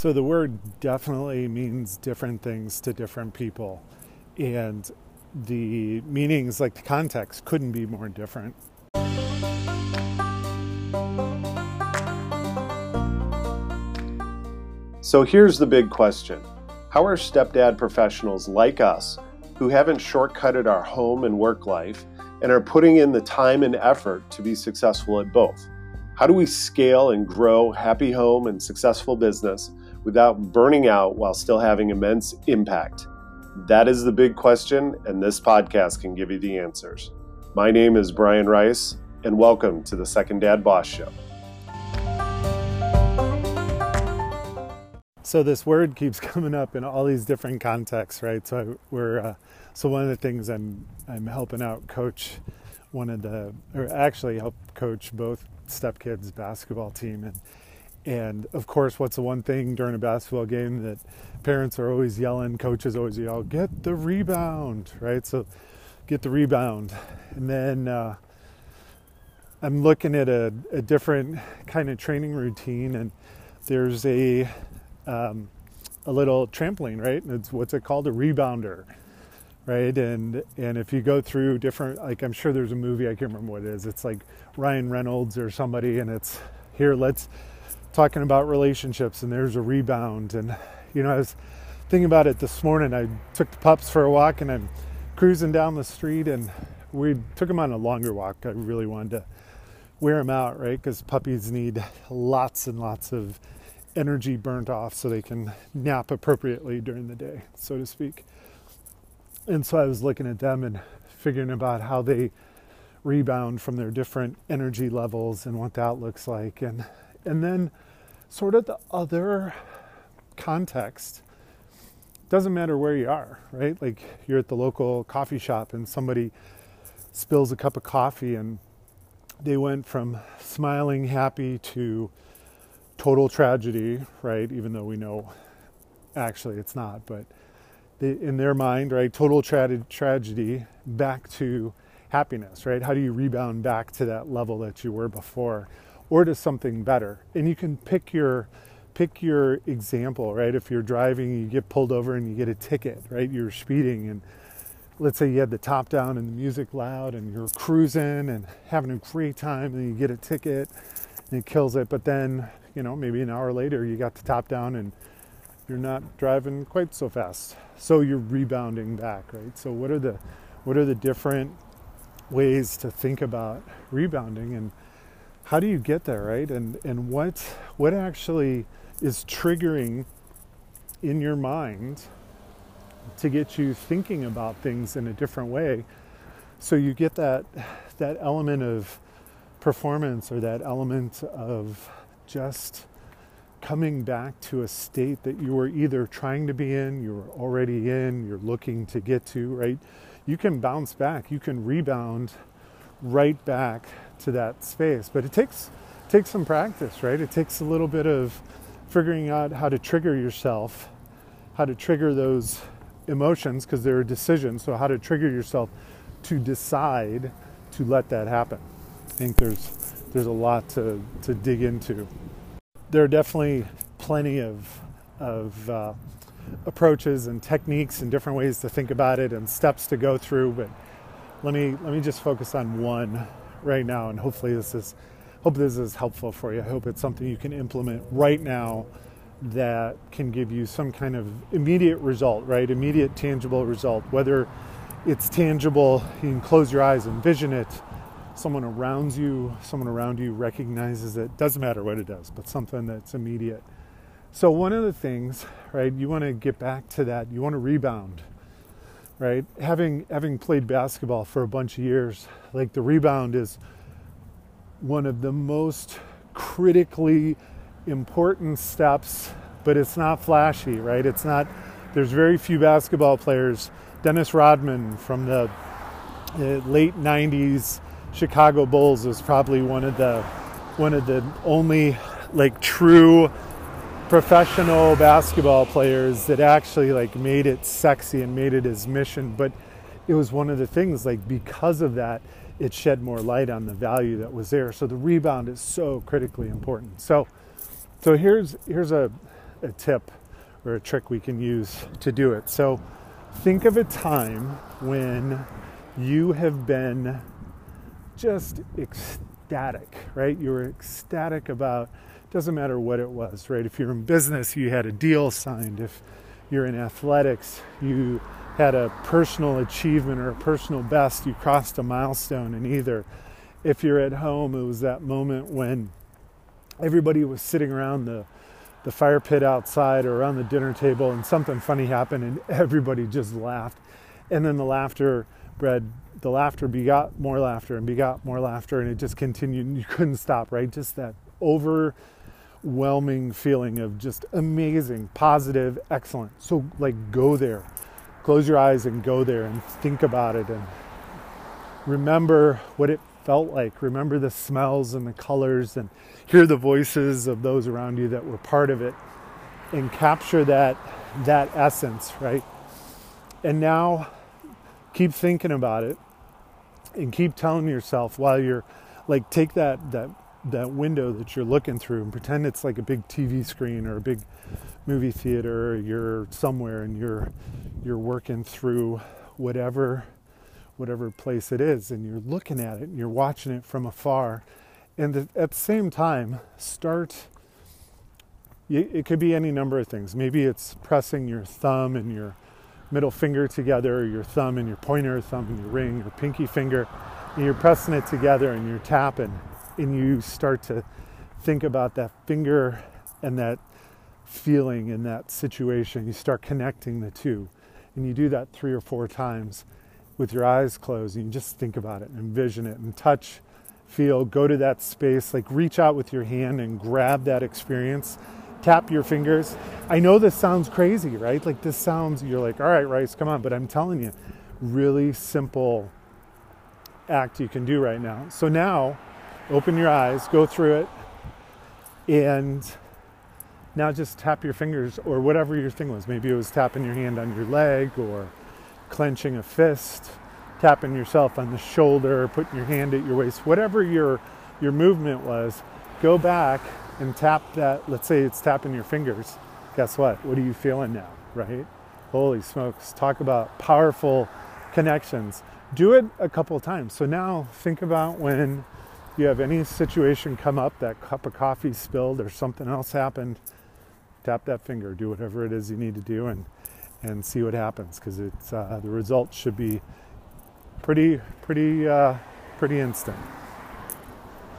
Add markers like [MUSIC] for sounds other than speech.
So the word definitely means different things to different people. And the meanings, like the context, couldn't be more different. So here's the big question How are stepdad professionals like us, who haven't shortcutted our home and work life and are putting in the time and effort to be successful at both? How do we scale and grow happy home and successful business without burning out while still having immense impact? That is the big question, and this podcast can give you the answers. My name is Brian Rice, and welcome to the Second Dad Boss Show. So this word keeps [LAUGHS] coming up in all these different contexts, right? So we're uh, so one of the things I'm I'm helping out coach one of the or actually help coach both stepkids basketball team and and of course, what's the one thing during a basketball game that parents are always yelling, coaches always yell, get the rebound, right? So get the rebound. And then uh, I'm looking at a, a, different kind of training routine, and there's a um, a little trampoline, right? And it's what's it called, a rebounder, right? And and if you go through different, like I'm sure there's a movie I can't remember what it is. It's like Ryan Reynolds or somebody, and it's here. Let's talking about relationships and there's a rebound and you know i was thinking about it this morning i took the pups for a walk and i'm cruising down the street and we took them on a longer walk i really wanted to wear them out right because puppies need lots and lots of energy burnt off so they can nap appropriately during the day so to speak and so i was looking at them and figuring about how they rebound from their different energy levels and what that looks like and and then, sort of the other context doesn't matter where you are, right? Like you're at the local coffee shop and somebody spills a cup of coffee and they went from smiling, happy to total tragedy, right? Even though we know actually it's not, but they, in their mind, right? Total tra- tragedy back to happiness, right? How do you rebound back to that level that you were before? or to something better. And you can pick your pick your example, right? If you're driving, you get pulled over and you get a ticket, right? You're speeding and let's say you had the top down and the music loud and you're cruising and having a great time and you get a ticket and it kills it. But then, you know, maybe an hour later you got the top down and you're not driving quite so fast. So you're rebounding back, right? So what are the what are the different ways to think about rebounding and how do you get there, right? And and what what actually is triggering in your mind to get you thinking about things in a different way so you get that that element of performance or that element of just coming back to a state that you were either trying to be in, you were already in, you're looking to get to, right? You can bounce back, you can rebound right back to that space. But it takes takes some practice, right? It takes a little bit of figuring out how to trigger yourself, how to trigger those emotions because they're decisions. So how to trigger yourself to decide to let that happen. I think there's there's a lot to, to dig into. There are definitely plenty of of uh, approaches and techniques and different ways to think about it and steps to go through, but let me let me just focus on one right now, and hopefully this is hope this is helpful for you. I hope it's something you can implement right now that can give you some kind of immediate result, right? Immediate tangible result. Whether it's tangible, you can close your eyes, envision it. Someone around you, someone around you recognizes it. Doesn't matter what it does, but something that's immediate. So one of the things, right? You want to get back to that. You want to rebound right? Having having played basketball for a bunch of years, like the rebound is one of the most critically important steps, but it's not flashy, right? It's not there's very few basketball players. Dennis Rodman from the uh, late 90s Chicago Bulls was probably one of the one of the only like true professional basketball players that actually like made it sexy and made it his mission. But it was one of the things like because of that it shed more light on the value that was there. So the rebound is so critically important. So so here's here's a a tip or a trick we can use to do it. So think of a time when you have been just ecstatic, right? You were ecstatic about doesn't matter what it was, right? If you're in business, you had a deal signed. If you're in athletics, you had a personal achievement or a personal best, you crossed a milestone in either. If you're at home, it was that moment when everybody was sitting around the the fire pit outside or around the dinner table and something funny happened and everybody just laughed and then the laughter bred the laughter begot more laughter and begot more laughter and it just continued and you couldn't stop right? Just that overwhelming feeling of just amazing positive excellent. So like go there. Close your eyes and go there and think about it and remember what it felt like. Remember the smells and the colors and hear the voices of those around you that were part of it and capture that that essence right? And now keep thinking about it and keep telling yourself while you're like take that that that window that you're looking through and pretend it's like a big TV screen or a big movie theater or you're somewhere and you're you're working through whatever whatever place it is and you're looking at it and you're watching it from afar. And at the same time start it could be any number of things. Maybe it's pressing your thumb and your middle finger together your thumb and your pointer thumb and your ring your pinky finger and you're pressing it together and you're tapping and you start to think about that finger and that feeling in that situation you start connecting the two and you do that three or four times with your eyes closed and you just think about it and envision it and touch feel, go to that space, like reach out with your hand and grab that experience. Tap your fingers. I know this sounds crazy, right? Like this sounds, you're like, all right, Rice, come on. But I'm telling you, really simple act you can do right now. So now, open your eyes, go through it, and now just tap your fingers or whatever your thing was. Maybe it was tapping your hand on your leg or clenching a fist tapping yourself on the shoulder, putting your hand at your waist, whatever your your movement was, go back and tap that. Let's say it's tapping your fingers. Guess what? What are you feeling now, right? Holy smokes. Talk about powerful connections. Do it a couple of times. So now think about when you have any situation come up, that cup of coffee spilled or something else happened, tap that finger, do whatever it is you need to do and and see what happens because it's uh, the results should be pretty pretty uh, pretty instant.